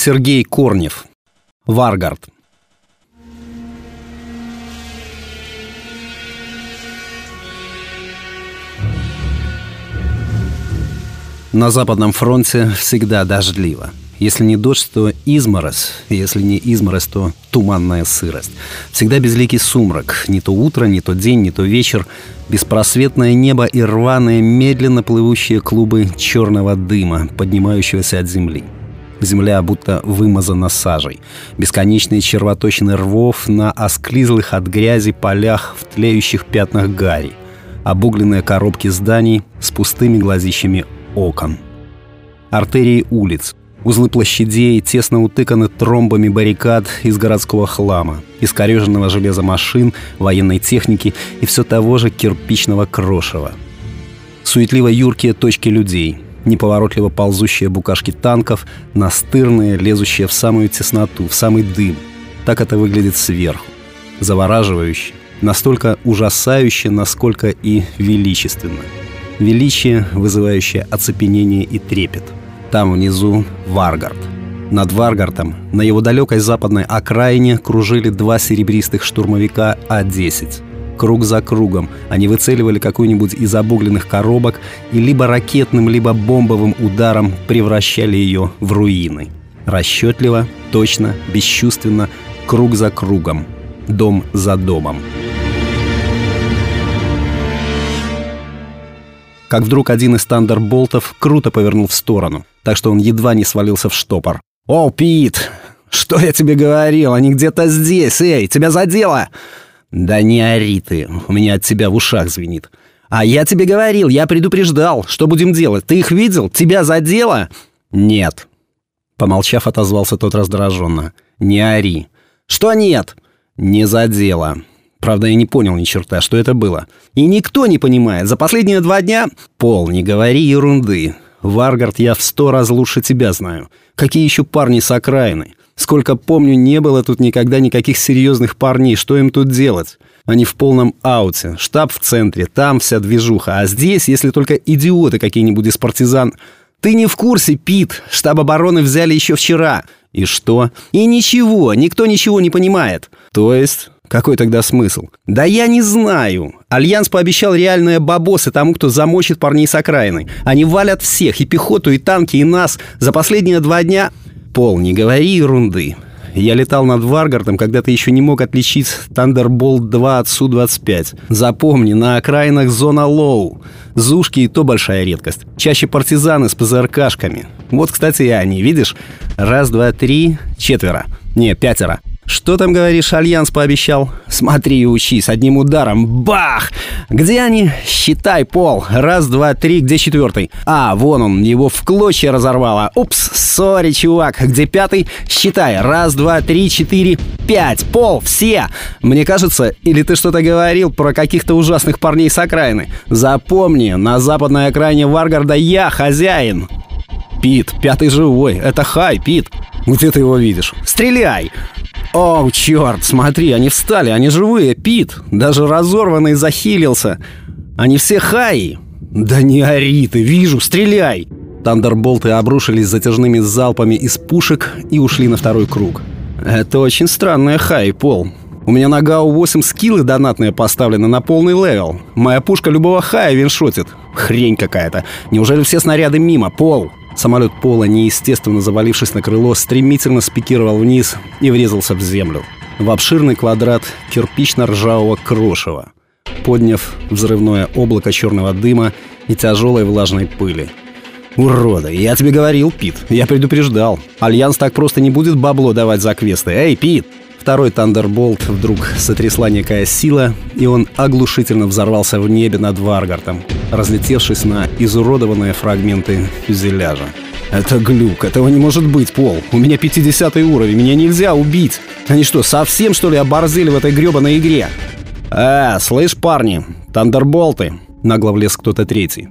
Сергей Корнев. Варгард. На Западном фронте всегда дождливо. Если не дождь, то изморозь. Если не изморозь, то туманная сырость. Всегда безликий сумрак. Не то утро, не то день, не то вечер. Беспросветное небо и рваные, медленно плывущие клубы черного дыма, поднимающегося от земли. Земля будто вымазана сажей. Бесконечные червоточины рвов на осклизлых от грязи полях в тлеющих пятнах гари. Обугленные коробки зданий с пустыми глазищами окон. Артерии улиц, узлы площадей тесно утыканы тромбами баррикад из городского хлама, искореженного железа машин, военной техники и все того же кирпичного крошева. Суетливо юркие точки людей, неповоротливо ползущие букашки танков, настырные, лезущие в самую тесноту, в самый дым. Так это выглядит сверху. Завораживающе, настолько ужасающе, насколько и величественно – Величие, вызывающее оцепенение и трепет. Там внизу Варгард. Над Варгартом, на его далекой западной окраине, кружили два серебристых штурмовика А-10. Круг за кругом они выцеливали какую-нибудь из обугленных коробок и либо ракетным, либо бомбовым ударом превращали ее в руины. Расчетливо, точно, бесчувственно, круг за кругом, дом за домом. как вдруг один из тандерболтов круто повернул в сторону, так что он едва не свалился в штопор. «О, Пит! Что я тебе говорил? Они где-то здесь! Эй, тебя задело!» «Да не ори ты, у меня от тебя в ушах звенит». «А я тебе говорил, я предупреждал. Что будем делать? Ты их видел? Тебя задело?» «Нет». Помолчав, отозвался тот раздраженно. «Не ори». «Что нет?» «Не задело. Правда, я не понял ни черта, что это было. И никто не понимает. За последние два дня... Пол, не говори ерунды. Варгард я в сто раз лучше тебя знаю. Какие еще парни с окраины? Сколько помню, не было тут никогда никаких серьезных парней. Что им тут делать? Они в полном ауте. Штаб в центре, там вся движуха. А здесь, если только идиоты какие-нибудь из партизан... Ты не в курсе, Пит. Штаб обороны взяли еще вчера. И что? И ничего, никто ничего не понимает. То есть... Какой тогда смысл? Да я не знаю. Альянс пообещал реальные бабосы тому, кто замочит парней с окраины. Они валят всех, и пехоту, и танки, и нас. За последние два дня... Пол, не говори ерунды. Я летал над Варгардом, когда ты еще не мог отличить Thunderbolt 2 от Су-25. Запомни, на окраинах зона low. Зушки и то большая редкость. Чаще партизаны с ПЗРКшками. Вот, кстати, и они, видишь? Раз, два, три, четверо. Не, пятеро. Что там, говоришь, Альянс пообещал? Смотри и учись, одним ударом. Бах! Где они? Считай, Пол. Раз, два, три, где четвертый? А, вон он, его в клочья разорвало. Упс, sorry, чувак. Где пятый? Считай. Раз, два, три, четыре, пять. Пол, все. Мне кажется, или ты что-то говорил про каких-то ужасных парней с окраины? Запомни, на западной окраине Варгарда я хозяин. Пит, пятый живой. Это Хай, Пит. Где ты его видишь? Стреляй! О, черт, смотри, они встали, они живые, Пит. Даже разорванный захилился. Они все хаи. Да не ори ты, вижу, стреляй. Тандерболты обрушились затяжными залпами из пушек и ушли на второй круг. Это очень странная хай, Пол. У меня на ГАУ-8 скиллы донатные поставлены на полный level. Моя пушка любого хая ваншотит. Хрень какая-то. Неужели все снаряды мимо, Пол? Самолет Пола, неестественно завалившись на крыло, стремительно спикировал вниз и врезался в землю. В обширный квадрат кирпично-ржавого крошева, подняв взрывное облако черного дыма и тяжелой влажной пыли. «Уроды! Я тебе говорил, Пит! Я предупреждал! Альянс так просто не будет бабло давать за квесты! Эй, Пит!» Второй Тандерболт вдруг сотрясла некая сила, и он оглушительно взорвался в небе над Варгардом, разлетевшись на изуродованные фрагменты фюзеляжа. «Это глюк, этого не может быть, Пол. У меня 50 уровень, меня нельзя убить. Они что, совсем, что ли, оборзели в этой гребаной игре?» «Э, слышь, парни, Тандерболты!» — нагло влез кто-то третий.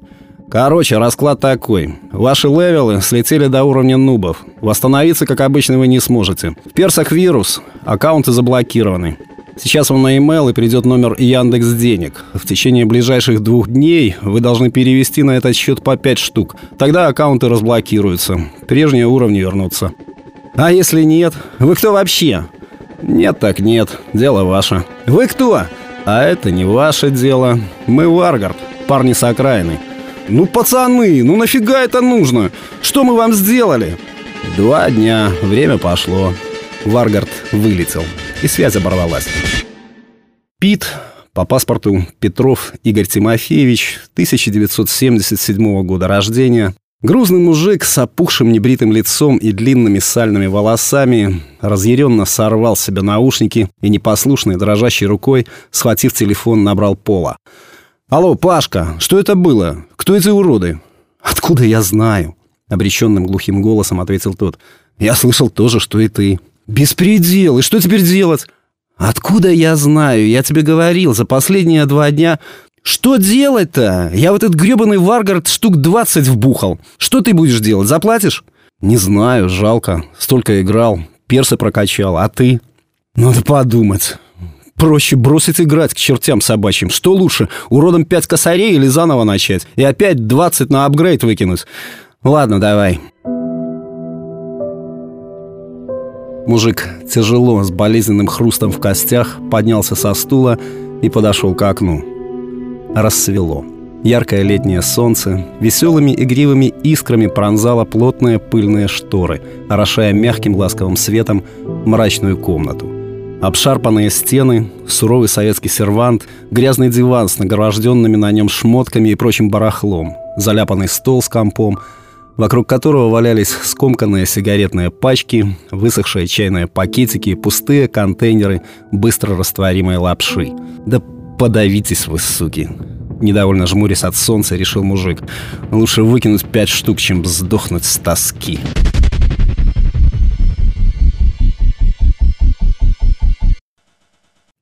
Короче, расклад такой. Ваши левелы слетели до уровня нубов. Восстановиться, как обычно, вы не сможете. В персах вирус, аккаунты заблокированы. Сейчас вам на e-mail и придет номер Яндекс Денег. В течение ближайших двух дней вы должны перевести на этот счет по 5 штук. Тогда аккаунты разблокируются. Прежние уровни вернутся. А если нет? Вы кто вообще? Нет так нет, дело ваше. Вы кто? А это не ваше дело. Мы Варгард, парни с окраины. Ну, пацаны, ну нафига это нужно? Что мы вам сделали? Два дня, время пошло. Варгард вылетел, и связь оборвалась. Пит, по паспорту Петров Игорь Тимофеевич, 1977 года рождения, Грузный мужик с опухшим небритым лицом и длинными сальными волосами разъяренно сорвал с себя наушники и непослушной дрожащей рукой, схватив телефон, набрал пола. «Алло, Пашка, что это было? Кто эти уроды?» «Откуда я знаю?» — обреченным глухим голосом ответил тот. «Я слышал тоже, что и ты». «Беспредел! И что теперь делать?» «Откуда я знаю? Я тебе говорил, за последние два дня «Что делать-то? Я в этот гребаный Варгард штук 20 вбухал. Что ты будешь делать? Заплатишь?» «Не знаю, жалко. Столько играл. Персы прокачал. А ты?» «Надо подумать. Проще бросить играть к чертям собачьим. Что лучше, уродом 5 косарей или заново начать? И опять 20 на апгрейд выкинуть? Ладно, давай». Мужик тяжело, с болезненным хрустом в костях, поднялся со стула и подошел к окну рассвело. Яркое летнее солнце веселыми игривыми искрами пронзало плотные пыльные шторы, орошая мягким ласковым светом мрачную комнату. Обшарпанные стены, суровый советский сервант, грязный диван с нагроможденными на нем шмотками и прочим барахлом, заляпанный стол с компом, вокруг которого валялись скомканные сигаретные пачки, высохшие чайные пакетики, пустые контейнеры быстро растворимой лапши. Да «Подавитесь вы, суки!» Недовольно жмурясь от солнца, решил мужик. «Лучше выкинуть пять штук, чем сдохнуть с тоски».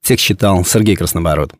Текст читал Сергей Краснобород.